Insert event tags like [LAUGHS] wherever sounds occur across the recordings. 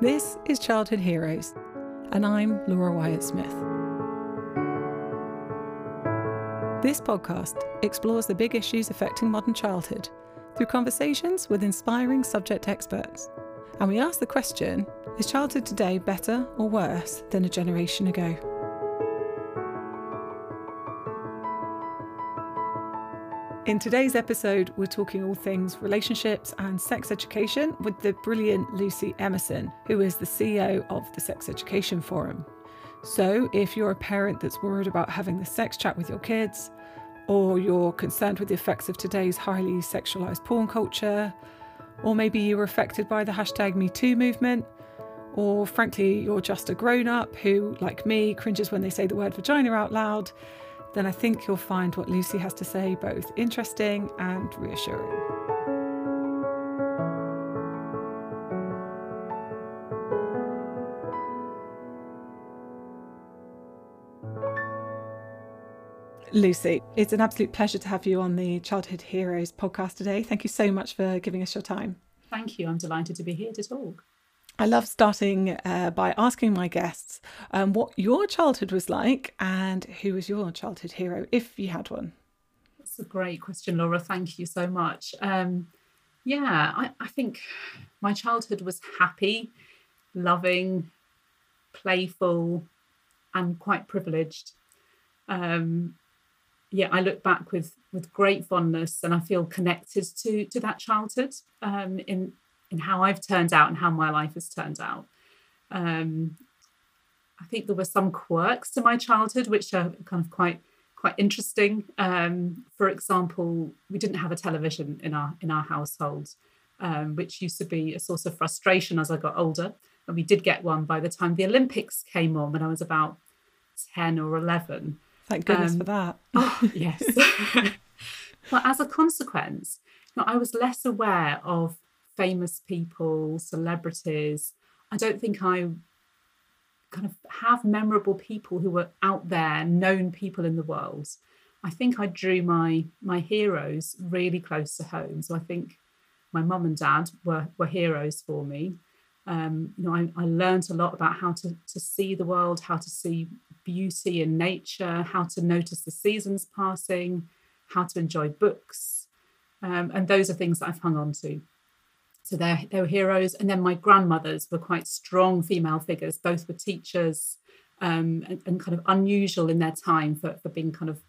This is Childhood Heroes, and I'm Laura Wyatt Smith. This podcast explores the big issues affecting modern childhood through conversations with inspiring subject experts. And we ask the question is childhood today better or worse than a generation ago? In today's episode, we're talking all things relationships and sex education with the brilliant Lucy Emmerson, who is the CEO of the Sex Education Forum. So, if you're a parent that's worried about having the sex chat with your kids, or you're concerned with the effects of today's highly sexualized porn culture, or maybe you were affected by the hashtag MeToo movement, or frankly, you're just a grown up who, like me, cringes when they say the word vagina out loud, then I think you'll find what Lucy has to say both interesting and reassuring. Lucy, it's an absolute pleasure to have you on the Childhood Heroes podcast today. Thank you so much for giving us your time. Thank you. I'm delighted to be here to talk. I love starting uh, by asking my guests um, what your childhood was like and who was your childhood hero, if you had one. That's a great question, Laura. Thank you so much. Um, yeah, I, I think my childhood was happy, loving, playful, and quite privileged. Um, yeah, I look back with with great fondness, and I feel connected to to that childhood um, in in how I've turned out and how my life has turned out. Um, I think there were some quirks to my childhood which are kind of quite quite interesting. Um, for example, we didn't have a television in our in our household, um, which used to be a source of frustration as I got older. And we did get one by the time the Olympics came on when I was about ten or eleven. Thank goodness um, for that. [LAUGHS] oh, yes. [LAUGHS] but as a consequence, you know, I was less aware of famous people, celebrities. I don't think I kind of have memorable people who were out there, known people in the world. I think I drew my my heroes really close to home. So I think my mum and dad were were heroes for me. Um, you know, I, I learned a lot about how to to see the world, how to see beauty in nature, how to notice the seasons passing, how to enjoy books, um, and those are things that I've hung on to. So they they were heroes. And then my grandmothers were quite strong female figures. Both were teachers um, and, and, kind of unusual in their time for, for being kind of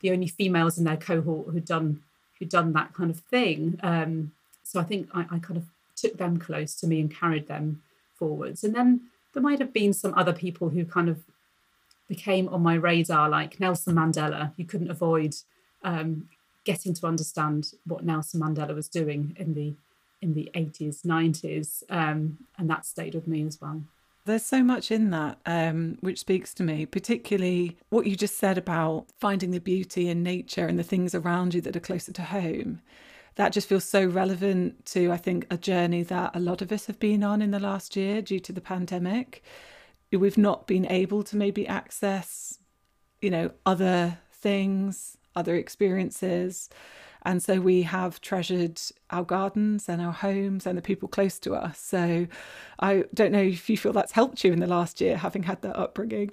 the only females in their cohort who'd done who'd done that kind of thing. Um, so I think I, I kind of took them close to me and carried them forwards. And then there might have been some other people who kind of became on my radar, like Nelson Mandela. You couldn't avoid um, getting to understand what Nelson Mandela was doing in the in the 80s, 90s, um, and that stayed with me as well. There's so much in that um, which speaks to me, particularly what you just said about finding the beauty in nature and the things around you that are closer to home. That just feels so relevant to, I think, a journey that a lot of us have been on in the last year due to the pandemic. We've not been able to maybe access, you know, other things, other experiences. And so we have treasured our gardens and our homes and the people close to us. So I don't know if you feel that's helped you in the last year, having had that upbringing.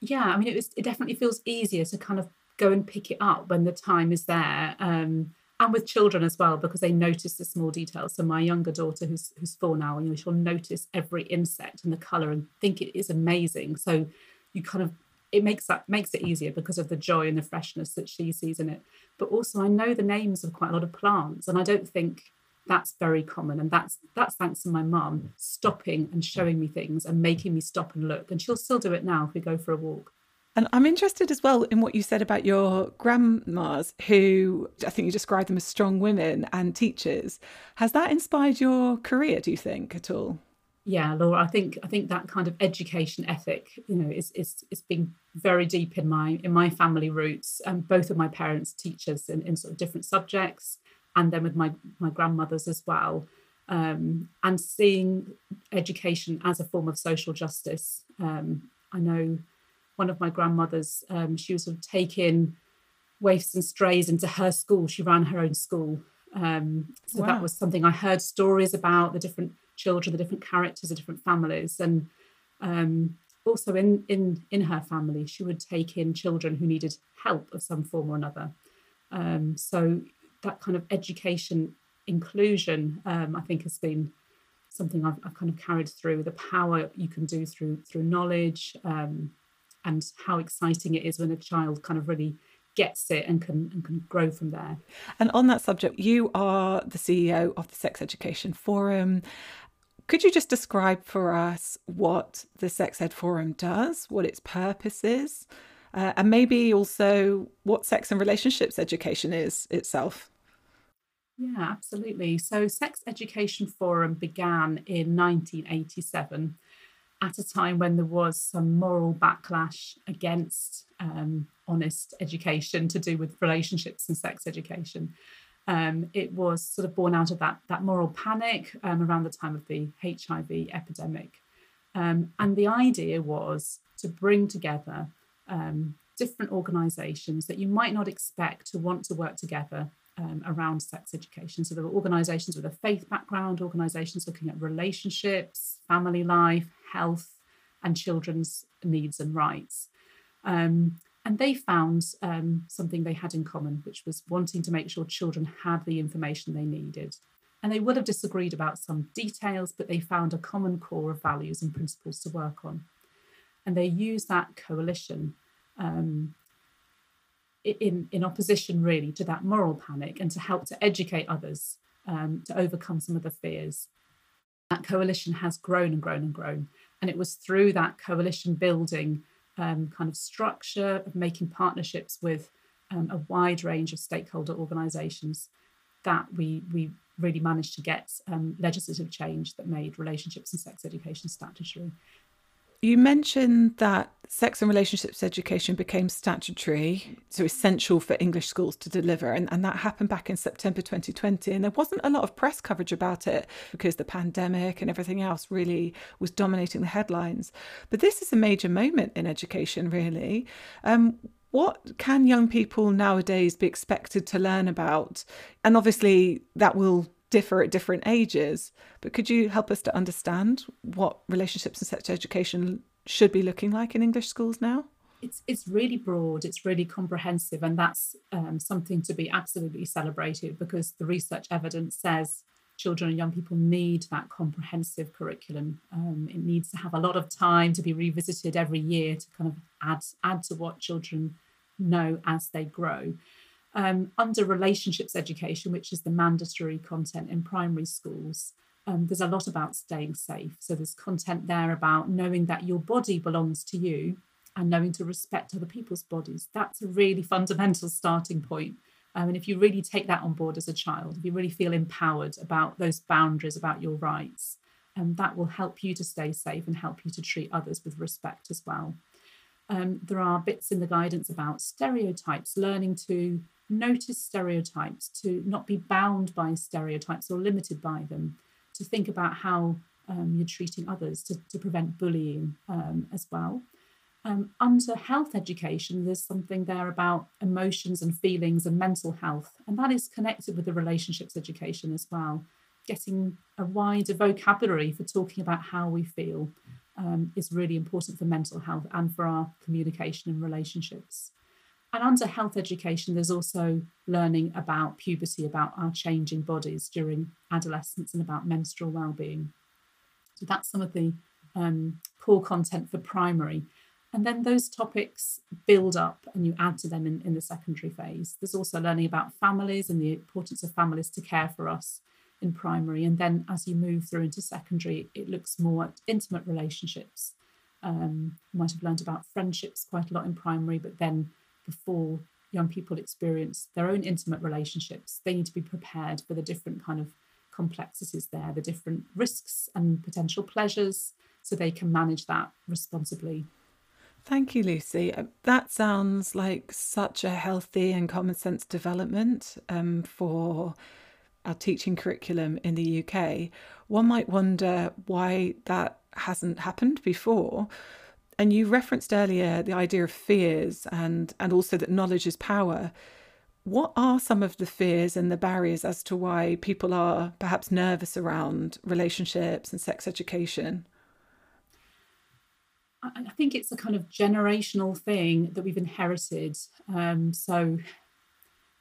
Yeah, I mean, it was. It definitely feels easier to kind of go and pick it up when the time is there, um, and with children as well because they notice the small details. So my younger daughter, who's who's four now, you know, she'll notice every insect and the color and think it is amazing. So you kind of it makes that makes it easier because of the joy and the freshness that she sees in it. But also, I know the names of quite a lot of plants, and I don't think that's very common. And that's that's thanks to my mum stopping and showing me things and making me stop and look. And she'll still do it now if we go for a walk. And I'm interested as well in what you said about your grandmas, who I think you described them as strong women and teachers. Has that inspired your career, do you think, at all? Yeah laura i think i think that kind of education ethic you know is is it's been very deep in my in my family roots and both of my parents teachers in, in sort of different subjects and then with my my grandmothers as well. Um, and seeing education as a form of social justice um, i know one of my grandmothers um, she was sort of taking waifs and strays into her school. She ran her own school. Um, so wow. that was something I heard stories about the different children, the different characters, the different families, and um, also in in in her family, she would take in children who needed help of some form or another. Um, so that kind of education inclusion, um, I think, has been something I've, I've, kind of carried through. The power you can do through through knowledge, um, and how exciting it is when a child kind of really gets it and can and can grow from there. And on that subject, you are the CEO of the Sex Education Forum. Could you just describe for us what the Sex Ed Forum does, what its purpose is, uh, and maybe also what sex and relationships education is itself? Yeah, absolutely. So, Sex Education Forum began in 1987 at a time when there was some moral backlash against um, honest education to do with relationships and sex education. Um, it was sort of born out of that, that moral panic um, around the time of the HIV epidemic. Um, and the idea was to bring together um, different organisations that you might not expect to want to work together um, around sex education. So there were organisations with a faith background, organisations looking at relationships, family life, health, and children's needs and rights. Um, and they found um, something they had in common, which was wanting to make sure children had the information they needed. And they would have disagreed about some details, but they found a common core of values and principles to work on. And they used that coalition um, in, in opposition, really, to that moral panic and to help to educate others um, to overcome some of the fears. That coalition has grown and grown and grown. And it was through that coalition building um, kind of structure of making partnerships with um, a wide range of stakeholder organisations that we we really managed to get um, legislative change that made relationships and sex education statutory. You mentioned that sex and relationships education became statutory, so essential for English schools to deliver, and, and that happened back in September 2020. And there wasn't a lot of press coverage about it because the pandemic and everything else really was dominating the headlines. But this is a major moment in education, really. Um, what can young people nowadays be expected to learn about? And obviously, that will differ at different ages. But could you help us to understand what relationships and sex education should be looking like in English schools now? It's, it's really broad, it's really comprehensive, and that's um, something to be absolutely celebrated because the research evidence says children and young people need that comprehensive curriculum. Um, it needs to have a lot of time to be revisited every year to kind of add add to what children know as they grow um, under relationships education, which is the mandatory content in primary schools, um, there's a lot about staying safe. So there's content there about knowing that your body belongs to you and knowing to respect other people's bodies. That's a really fundamental starting point. Um, and if you really take that on board as a child, if you really feel empowered about those boundaries, about your rights, um, that will help you to stay safe and help you to treat others with respect as well. Um, there are bits in the guidance about stereotypes, learning to notice stereotypes, to not be bound by stereotypes or limited by them, to think about how um, you're treating others, to, to prevent bullying um, as well. Um, under health education, there's something there about emotions and feelings and mental health, and that is connected with the relationships education as well. Getting a wider vocabulary for talking about how we feel um, is really important for mental health and for our communication and relationships. And under health education, there's also learning about puberty, about our changing bodies during adolescence, and about menstrual well-being. So that's some of the um, core content for primary. And then those topics build up and you add to them in, in the secondary phase. There's also learning about families and the importance of families to care for us in primary. And then as you move through into secondary, it looks more at intimate relationships. Um, you might have learned about friendships quite a lot in primary, but then before young people experience their own intimate relationships, they need to be prepared for the different kind of complexities there, the different risks and potential pleasures, so they can manage that responsibly. Thank you, Lucy. Uh, that sounds like such a healthy and common sense development um, for our teaching curriculum in the UK. One might wonder why that hasn't happened before. And you referenced earlier the idea of fears and, and also that knowledge is power. What are some of the fears and the barriers as to why people are perhaps nervous around relationships and sex education? I think it's a kind of generational thing that we've inherited. Um, so,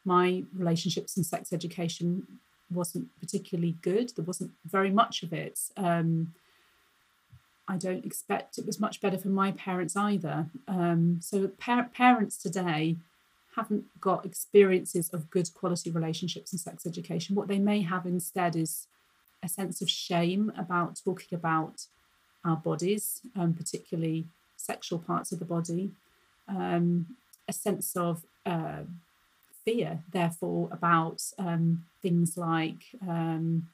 my relationships and sex education wasn't particularly good. There wasn't very much of it. Um, I don't expect it was much better for my parents either. Um, so, par- parents today haven't got experiences of good quality relationships and sex education. What they may have instead is a sense of shame about talking about our bodies, um, particularly sexual parts of the body, um, a sense of uh, fear, therefore, about um, things like um,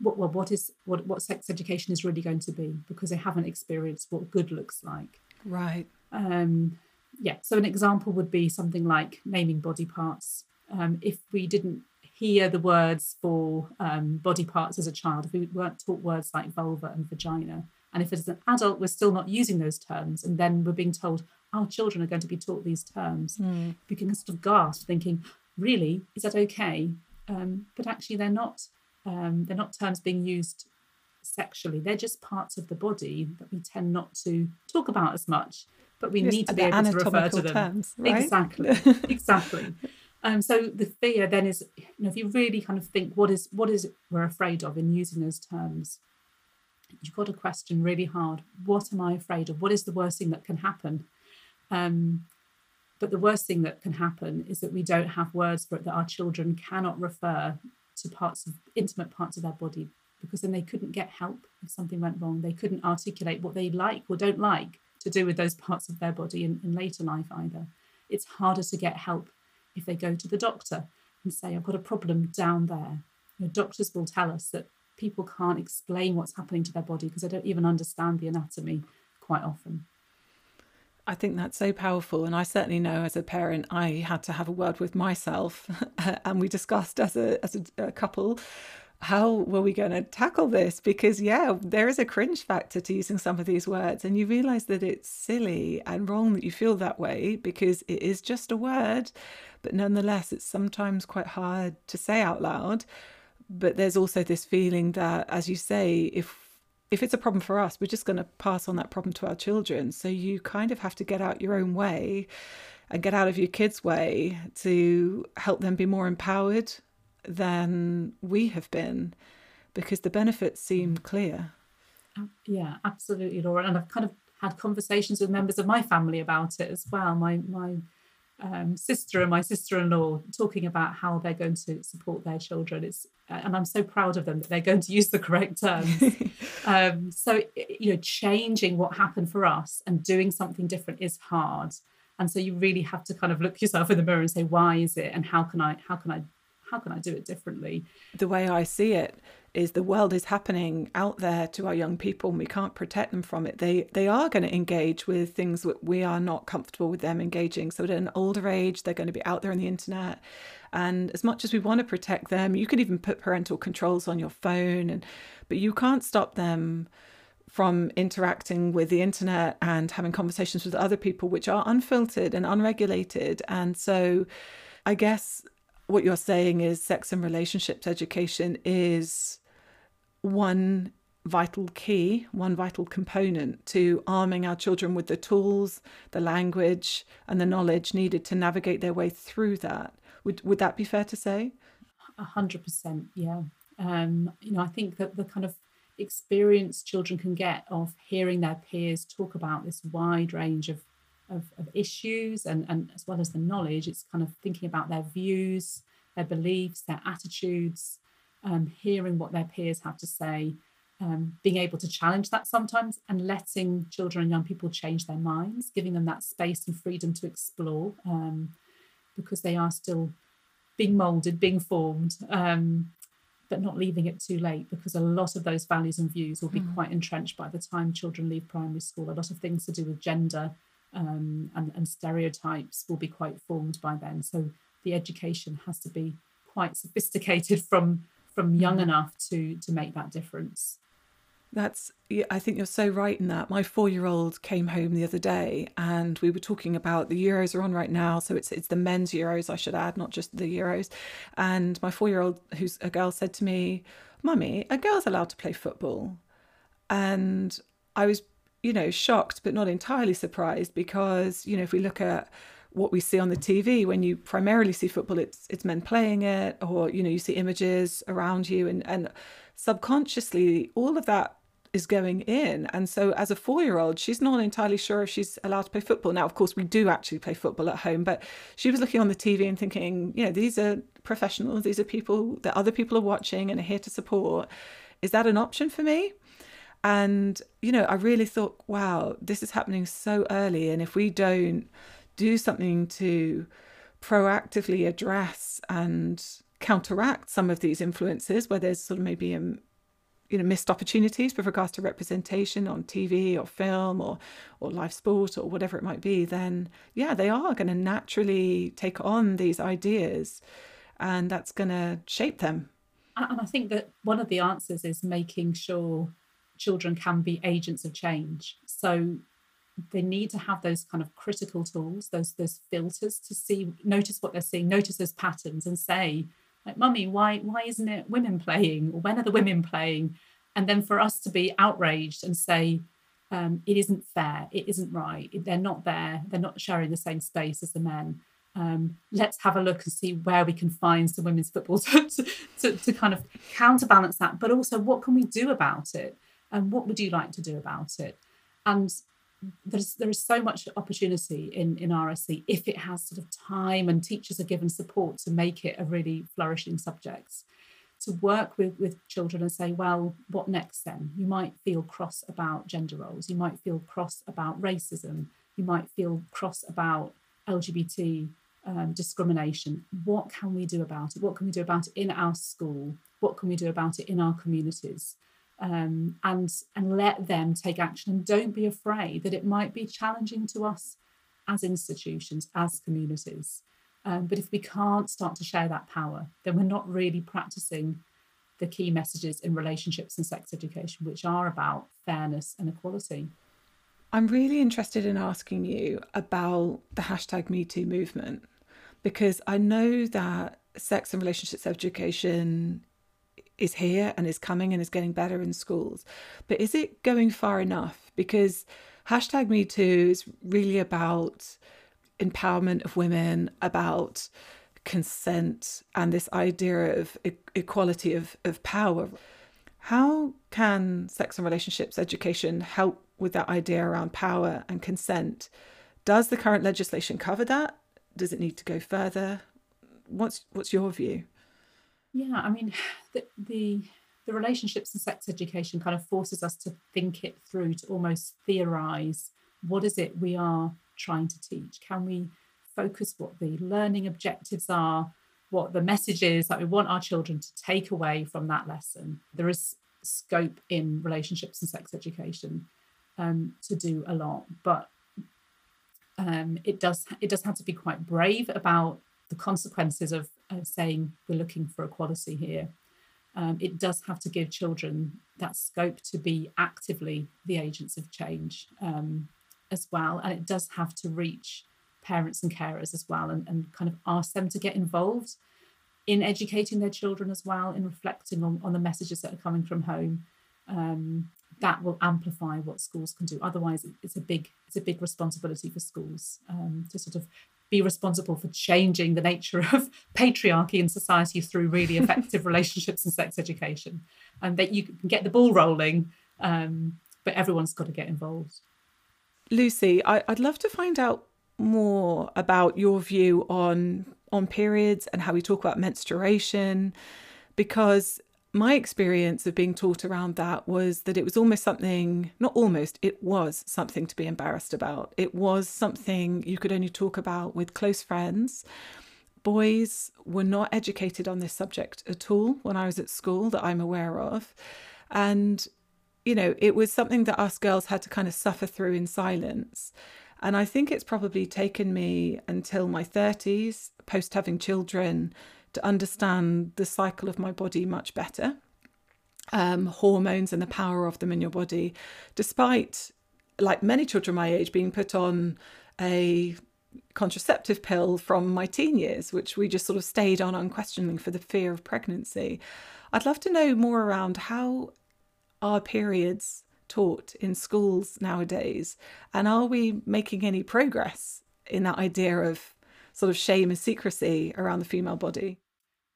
what well, what is what what sex education is really going to be because they haven't experienced what good looks like. Right. Um, yeah. So an example would be something like naming body parts. Um, if we didn't hear the words for um, body parts as a child, if we weren't taught words like vulva and vagina, and if as an adult we're still not using those terms, and then we're being told our children are going to be taught these terms, mm. we can sort of gasp, thinking, "Really, is that okay?" Um, but actually, they're not. Um, they're not terms being used sexually. They're just parts of the body that we tend not to talk about as much, but we need to be able to refer to them. Terms, right? Exactly, [LAUGHS] exactly. Um, so the fear then is, you know, if you really kind of think what is what is we're afraid of in using those terms, you've got to question really hard: what am I afraid of? What is the worst thing that can happen? Um, but the worst thing that can happen is that we don't have words for it. That our children cannot refer to parts of intimate parts of their body because then they couldn't get help if something went wrong. They couldn't articulate what they like or don't like to do with those parts of their body in, in later life either. It's harder to get help if they go to the doctor and say, I've got a problem down there. You know, doctors will tell us that people can't explain what's happening to their body because they don't even understand the anatomy quite often. I think that's so powerful. And I certainly know as a parent, I had to have a word with myself. [LAUGHS] and we discussed as a, as a, a couple how were we going to tackle this? Because, yeah, there is a cringe factor to using some of these words, and you realize that it's silly and wrong that you feel that way because it is just a word, but nonetheless, it's sometimes quite hard to say out loud. But there's also this feeling that, as you say, if if it's a problem for us, we're just going to pass on that problem to our children. So you kind of have to get out your own way and get out of your kids' way to help them be more empowered than we have been because the benefits seem mm. clear. Yeah, absolutely, Laura. And I've kind of had conversations with members of my family about it as well. My my um, sister and my sister-in-law talking about how they're going to support their children. It's and I'm so proud of them that they're going to use the correct terms. [LAUGHS] um, so you know, changing what happened for us and doing something different is hard. And so you really have to kind of look yourself in the mirror and say, why is it, and how can I how can I how can I do it differently? The way I see it is the world is happening out there to our young people and we can't protect them from it. They they are going to engage with things that we are not comfortable with them engaging. So at an older age, they're going to be out there on the internet. And as much as we want to protect them, you can even put parental controls on your phone and but you can't stop them from interacting with the internet and having conversations with other people which are unfiltered and unregulated. And so I guess what you're saying is sex and relationships education is one vital key, one vital component to arming our children with the tools, the language, and the knowledge needed to navigate their way through that. Would would that be fair to say? A hundred percent, yeah. Um, you know, I think that the kind of experience children can get of hearing their peers talk about this wide range of of, of issues and, and as well as the knowledge, it's kind of thinking about their views, their beliefs, their attitudes, um, hearing what their peers have to say, um, being able to challenge that sometimes, and letting children and young people change their minds, giving them that space and freedom to explore um, because they are still being molded, being formed. Um, but not leaving it too late because a lot of those values and views will be mm. quite entrenched by the time children leave primary school. A lot of things to do with gender um, and, and stereotypes will be quite formed by then. So the education has to be quite sophisticated from from young mm. enough to to make that difference. That's, I think you're so right in that. My four year old came home the other day and we were talking about the Euros are on right now. So it's, it's the men's Euros, I should add, not just the Euros. And my four year old, who's a girl, said to me, Mummy, a girl's allowed to play football. And I was, you know, shocked, but not entirely surprised because, you know, if we look at what we see on the TV when you primarily see football it's it's men playing it or you know you see images around you and and subconsciously all of that is going in. And so as a 4-year-old she's not entirely sure if she's allowed to play football. Now of course we do actually play football at home but she was looking on the TV and thinking you know these are professionals these are people that other people are watching and are here to support. Is that an option for me and you know I really thought wow this is happening so early and if we don't do something to proactively address and counteract some of these influences where there's sort of maybe um, you know missed opportunities with regards to representation on TV or film or or live sport or whatever it might be then yeah they are going to naturally take on these ideas and that's going to shape them. And I think that one of the answers is making sure children can be agents of change so they need to have those kind of critical tools, those those filters to see, notice what they're seeing, notice those patterns, and say, like, "Mummy, why why isn't it women playing? Or when are the women playing?" And then for us to be outraged and say, um, "It isn't fair. It isn't right. They're not there. They're not sharing the same space as the men." Um, let's have a look and see where we can find some women's football [LAUGHS] to, to, to, kind of counterbalance that. But also, what can we do about it? And what would you like to do about it? And there's there is so much opportunity in in RSE if it has sort of time and teachers are given support to make it a really flourishing subject to work with with children and say well what next then? You might feel cross about gender roles. You might feel cross about racism. You might feel cross about lgbt um, discrimination. What can we do about it? What can we do about it in our school? What can we do about it in our communities um, and and let them take action. And don't be afraid that it might be challenging to us as institutions as communities. Um, but if we can't start to share that power then we're not really practicing the key messages in relationships and sex education which are about fairness and equality. I'm really interested in asking you about the hashtag metoo movement because i know that sex and relationships education is here and is coming and is getting better in schools. But is it going far enough? Because hashtag Me Too is really about empowerment of women, about consent, and this idea of e- equality of, of power. How can sex and relationships education help with that idea around power and consent? Does the current legislation cover that? Does it need to go further? What's what's your view? Yeah, I mean, [SIGHS] the, the the relationships and sex education kind of forces us to think it through, to almost theorize what is it we are trying to teach? Can we focus what the learning objectives are, what the message is that we want our children to take away from that lesson? There is scope in relationships and sex education um, to do a lot, but um, it does it does have to be quite brave about the consequences of uh, saying we're looking for equality here. Um, it does have to give children that scope to be actively the agents of change um, as well. And it does have to reach parents and carers as well and, and kind of ask them to get involved in educating their children as well, in reflecting on, on the messages that are coming from home. Um, that will amplify what schools can do. Otherwise, it's a big it's a big responsibility for schools um, to sort of be responsible for changing the nature of [LAUGHS] patriarchy in society through really effective relationships and sex education. And that you can get the ball rolling, um, but everyone's got to get involved. Lucy, I, would love to find out more about your view on on periods and how we talk about menstruation, because my experience of being taught around that was that it was almost something, not almost, it was something to be embarrassed about. It was something you could only talk about with close friends. Boys were not educated on this subject at all when I was at school that I'm aware of. And, you know, it was something that us girls had to kind of suffer through in silence. And I think it's probably taken me until my 30s, post having children, to understand the cycle of my body much better. um, hormones and the power of them in your body, despite, like many children my age, being put on a contraceptive pill from my teen years, which we just sort of stayed on unquestioning for the fear of pregnancy. I'd love to know more around how are periods taught in schools nowadays, and are we making any progress in that idea of sort of shame and secrecy around the female body?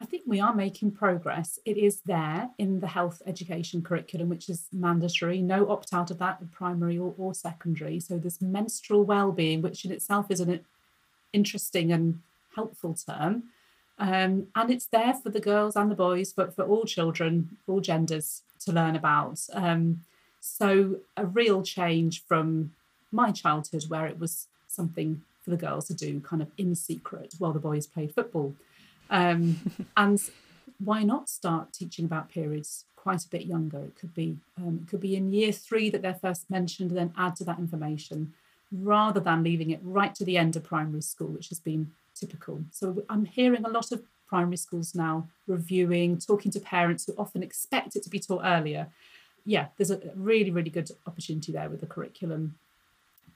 I think we are making progress. It is there in the health education curriculum, which is mandatory, no opt out of that in primary or, or secondary. So there's menstrual well-being, which in itself is an interesting and helpful term. Um, and it's there for the girls and the boys, but for all children, all genders to learn about. Um, so a real change from my childhood, where it was something for the girls to do kind of in secret while the boys played football. Um, [LAUGHS] and why not start teaching about periods quite a bit younger? It could be um, it could be in year three that they're first mentioned, and then add to that information, rather than leaving it right to the end of primary school, which has been typical. So I'm hearing a lot of primary schools now reviewing, talking to parents who often expect it to be taught earlier. Yeah, there's a really, really good opportunity there with the curriculum,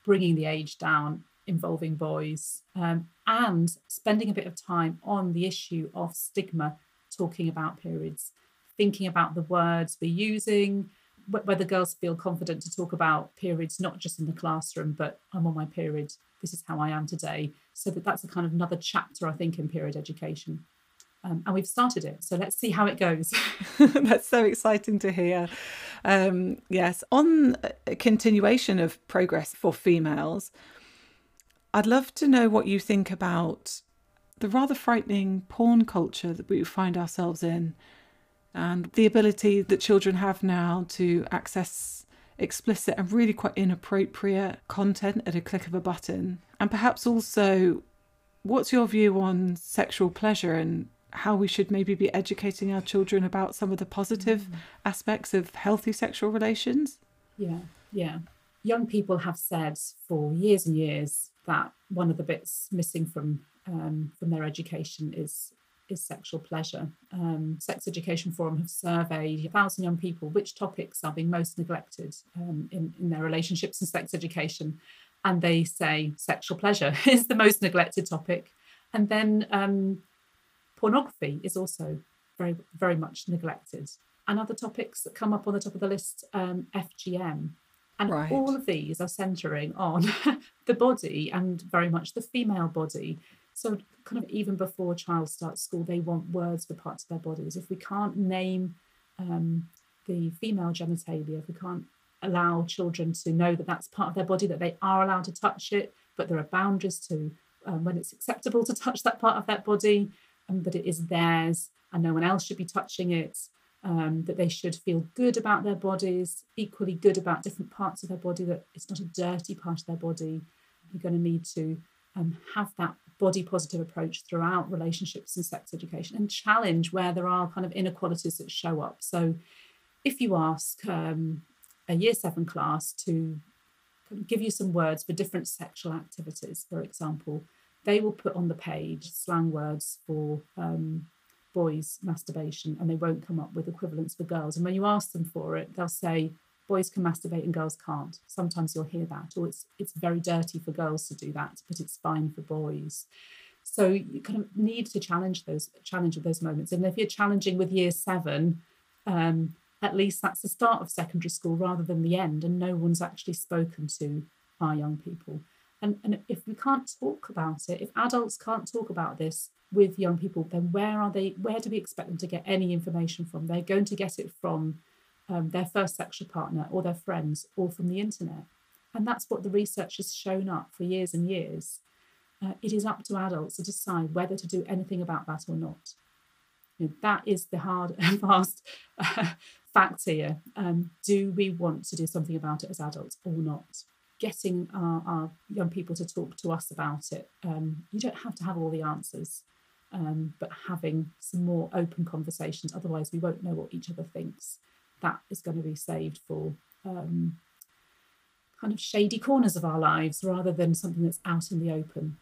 bringing the age down involving boys um, and spending a bit of time on the issue of stigma, talking about periods, thinking about the words we're using, whether girls feel confident to talk about periods, not just in the classroom, but I'm on my period, this is how I am today. So that that's a kind of another chapter, I think, in period education. Um, and we've started it. So let's see how it goes. [LAUGHS] [LAUGHS] That's so exciting to hear. Um, yes, on a continuation of progress for females, I'd love to know what you think about the rather frightening porn culture that we find ourselves in and the ability that children have now to access explicit and really quite inappropriate content at a click of a button. And perhaps also, what's your view on sexual pleasure and how we should maybe be educating our children about some of the positive mm. aspects of healthy sexual relations? Yeah, yeah. Young people have said for years and years that one of the bits missing from um, from their education is is sexual pleasure. Um, Sex Education Forum have surveyed a thousand young people which topics are being most neglected um, in, in their relationships and sex education. And they say sexual pleasure [LAUGHS] is the most neglected topic. And then um, pornography is also very, very much neglected. And other topics that come up on the top of the list, um, FGM, and right. all of these are centering on [LAUGHS] the body and very much the female body. So, kind of even before a child starts school, they want words for parts of their bodies. If we can't name um, the female genitalia, if we can't allow children to know that that's part of their body, that they are allowed to touch it, but there are boundaries to um, when it's acceptable to touch that part of that body, and that it is theirs and no one else should be touching it um, that they should feel good about their bodies, equally good about different parts of their body, that it's not a dirty part of their body. You're going to need to um, have that body positive approach throughout relationships and sex education and challenge where there are kind of inequalities that show up. So if you ask um, a year seven class to give you some words for different sexual activities, for example, they will put on the page slang words for um, boys masturbation and they won't come up with equivalents for girls. And when you ask them for it, they'll say boys can masturbate and girls can't. Sometimes you'll hear that, or it's it's very dirty for girls to do that, but it's fine for boys. So you kind of need to challenge those challenge those moments. And if you're challenging with year seven, um, at least that's the start of secondary school rather than the end, and no one's actually spoken to our young people. And, and if we can't talk about it, if adults can't talk about this, with young people, then where are they? Where do we expect them to get any information from? They're going to get it from um, their first sexual partner or their friends or from the internet. And that's what the research has shown up for years and years. Uh, it is up to adults to decide whether to do anything about that or not. You know, that is the hard [LAUGHS] and fast uh, fact here. Um, do we want to do something about it as adults or not? Getting our, our young people to talk to us about it. Um, you don't have to have all the answers um, but having some more open conversations. Otherwise, we won't know what each other thinks. That is going to be saved for um, kind of shady corners of our lives rather than something that's out in the open.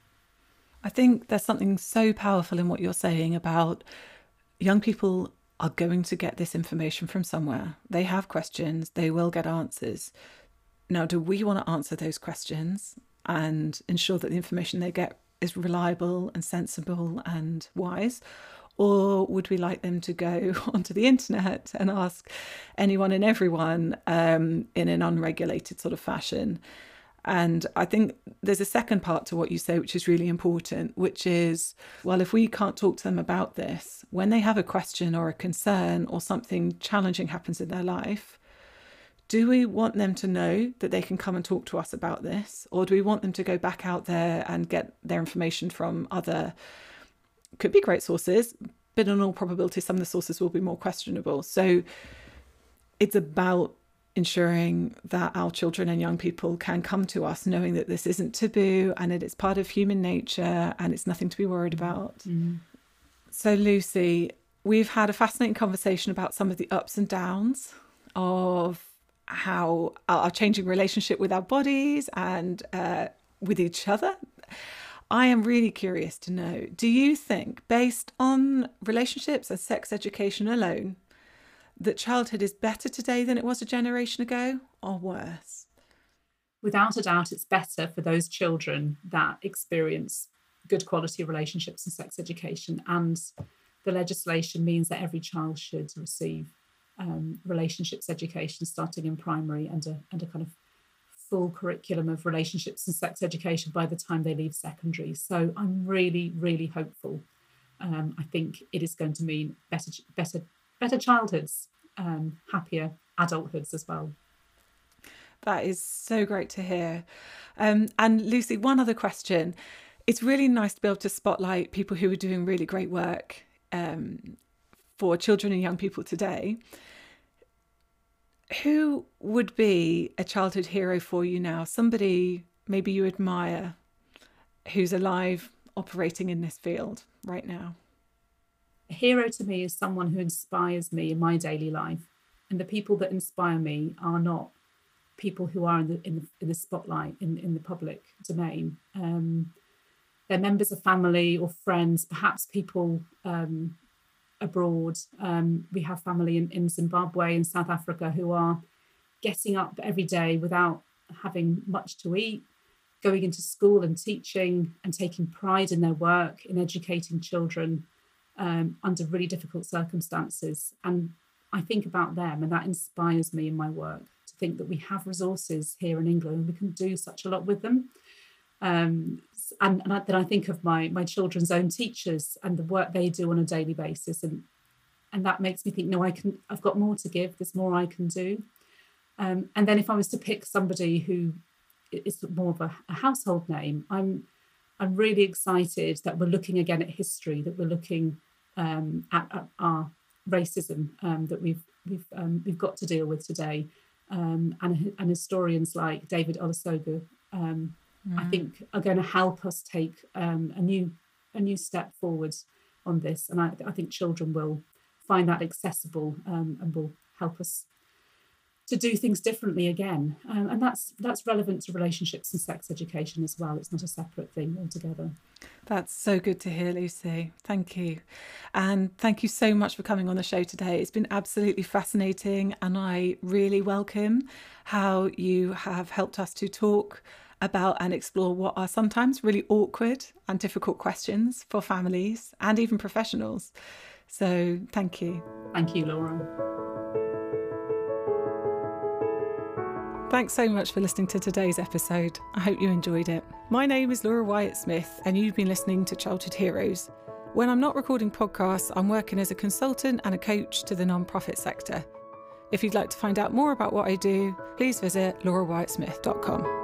I think there's something so powerful in what you're saying about young people are going to get this information from somewhere. They have questions, they will get answers. Now, do we want to answer those questions and ensure that the information they get is reliable and sensible and wise? Or would we like them to go [LAUGHS] onto the internet and ask anyone and everyone um, in an unregulated sort of fashion? And I think there's a second part to what you say, which is really important, which is well, if we can't talk to them about this, when they have a question or a concern or something challenging happens in their life, do we want them to know that they can come and talk to us about this? Or do we want them to go back out there and get their information from other, could be great sources, but in all probability, some of the sources will be more questionable. So it's about ensuring that our children and young people can come to us knowing that this isn't taboo and that it's part of human nature and it's nothing to be worried about. Mm. So, Lucy, we've had a fascinating conversation about some of the ups and downs of how our changing relationship with our bodies and uh, with each other. I am really curious to know do you think, based on relationships and sex education alone, that childhood is better today than it was a generation ago or worse? Without a doubt, it's better for those children that experience good quality relationships and sex education. And the legislation means that every child should receive um, relationships education starting in primary and a, and a kind of full curriculum of relationships and sex education by the time they leave secondary. So I'm really, really hopeful. Um, I think it is going to mean better, better better childhoods, um, happier adulthoods as well. That is so great to hear. Um, and Lucy, one other question. It's really nice to be able to spotlight people who are doing really great work um, for children and young people today. Who would be a childhood hero for you now? Somebody maybe you admire who's alive operating in this field right now? A hero to me is someone who inspires me in my daily life. And the people that inspire me are not people who are in the in the, in the spotlight in, in the public domain. Um, they're members of family or friends, perhaps people um, abroad. Um, we have family in, in Zimbabwe and South Africa who are getting up every day without having much to eat, going into school and teaching and taking pride in their work, in educating children um, under really difficult circumstances. And I think about them, and that inspires me in my work to think that we have resources here in England and we can do such a lot with them. Um, and, and I, then I think of my my children's own teachers and the work they do on a daily basis, and and that makes me think, no, I can. I've got more to give. There's more I can do. Um, and then if I was to pick somebody who is more of a, a household name, I'm I'm really excited that we're looking again at history, that we're looking um, at, at, our racism um, that we've we've um, we've got to deal with today, um, and and historians like David Olusoga, mm. I think, are going to help us take um, a new a new step forward on this, and I, I think children will find that accessible and will help us to do things differently again. Um, and that's that's relevant to relationships and sex education as well. It's not a separate thing altogether. That's so good to hear lucy. Thank you. And thank you so much for coming on the show today. It's been absolutely fascinating and i really welcome how you have helped us to talk about and explore what are sometimes really awkward and difficult questions for families and even professionals so thank you thank you laura Thanks so much for listening to today's episode. I hope you enjoyed it. My name is Laura Wyatt Smith, and you've been listening to Childhood Heroes. When I'm not recording podcasts, I'm working as a consultant and a coach to the non-profit sector. If you'd like to find out more about what I do, please visit laurawyattSmith.com.